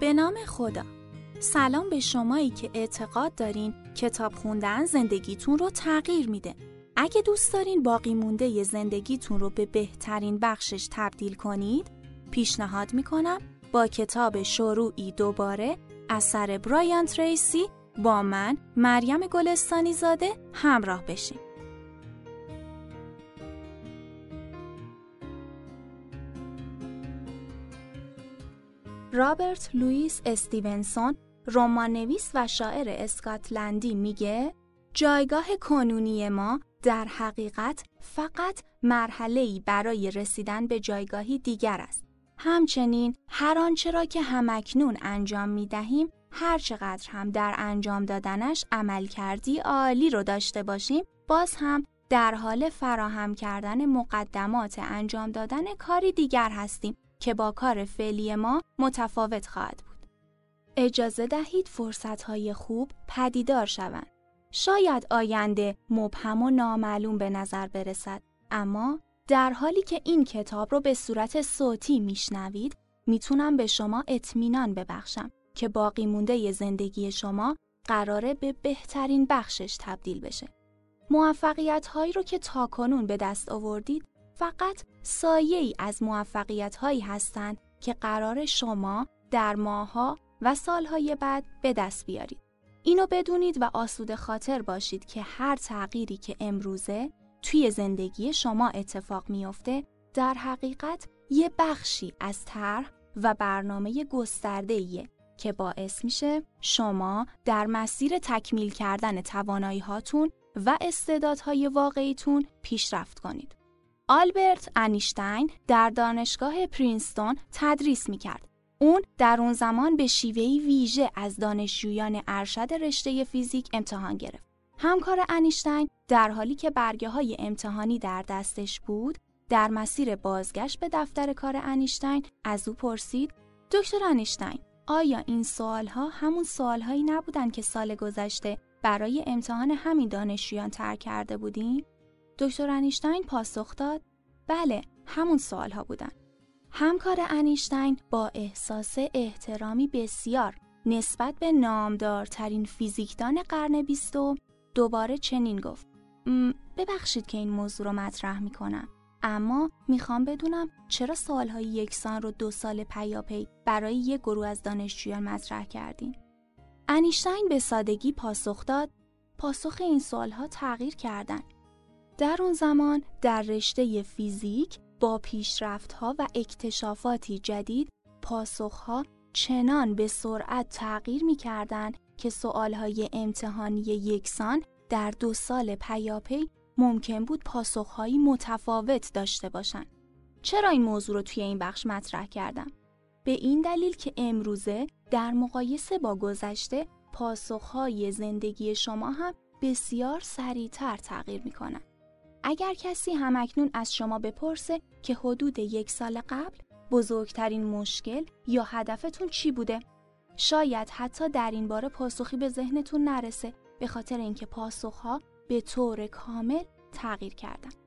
به نام خدا. سلام به شمایی که اعتقاد دارین کتاب خوندن زندگیتون رو تغییر میده. اگه دوست دارین باقی مونده ی زندگیتون رو به بهترین بخشش تبدیل کنید پیشنهاد می‌کنم با کتاب شروعی دوباره اثر برایان تریسی با من مریم گلستانی زاده همراه بشین. رابرت لوئیس استیونسون رمان نویس و شاعر اسکاتلندی میگه جایگاه کنونی ما در حقیقت فقط مرحله‌ای برای رسیدن به جایگاهی دیگر است. همچنین هر آنچه را که همکنون انجام می دهیم هر چقدر هم در انجام دادنش عمل کردی عالی رو داشته باشیم باز هم در حال فراهم کردن مقدمات انجام دادن کاری دیگر هستیم که با کار فعلی ما متفاوت خواهد بود. اجازه دهید فرصتهای خوب پدیدار شوند. شاید آینده مبهم و نامعلوم به نظر برسد اما در حالی که این کتاب رو به صورت صوتی میشنوید می‌تونم به شما اطمینان ببخشم که باقی مونده ی زندگی شما قراره به بهترین بخشش تبدیل بشه. موفقیت هایی رو که تاکنون به دست آوردید فقط سایه ای از موفقیت هایی هستند که قرار شما در ماها و سالهای بعد به دست بیارید. اینو بدونید و آسوده خاطر باشید که هر تغییری که امروزه توی زندگی شما اتفاق میافته در حقیقت یه بخشی از طرح و برنامه گسترده که باعث میشه شما در مسیر تکمیل کردن توانایی هاتون و استعدادهای واقعیتون پیشرفت کنید. آلبرت انیشتین در دانشگاه پرینستون تدریس می‌کرد. اون در اون زمان به شیوهی ویژه از دانشجویان ارشد رشته فیزیک امتحان گرفت. همکار انیشتین در حالی که برگه های امتحانی در دستش بود، در مسیر بازگشت به دفتر کار انیشتین از او پرسید: دکتر انیشتین، آیا این سوال ها همون سوال هایی نبودن که سال گذشته برای امتحان همین دانشجویان ترک کرده بودیم؟ دکتر انیشتین پاسخ داد: بله، همون سوال ها بودن. همکار انیشتین با احساس احترامی بسیار نسبت به نامدارترین فیزیکدان قرن بیستم دوباره چنین گفت ببخشید که این موضوع رو مطرح می‌کنم اما می‌خوام بدونم چرا سالهای یکسان رو دو سال پیاپی برای یک گروه از دانشجویان مطرح کردین؟ انیشتین به سادگی پاسخ داد پاسخ این سوالها تغییر کردن. در اون زمان در رشته فیزیک با پیشرفتها و اکتشافاتی جدید پاسخها چنان به سرعت تغییر می کردن که سوالهای امتحانی یکسان در دو سال پیاپی ممکن بود پاسخهایی متفاوت داشته باشند. چرا این موضوع رو توی این بخش مطرح کردم؟ به این دلیل که امروزه در مقایسه با گذشته پاسخهای زندگی شما هم بسیار سریعتر تغییر می‌کنن. اگر کسی همکنون از شما بپرسه که حدود یک سال قبل بزرگترین مشکل یا هدفتون چی بوده؟ شاید حتی در این باره پاسخی به ذهنتون نرسه به خاطر اینکه پاسخها به طور کامل تغییر کردن.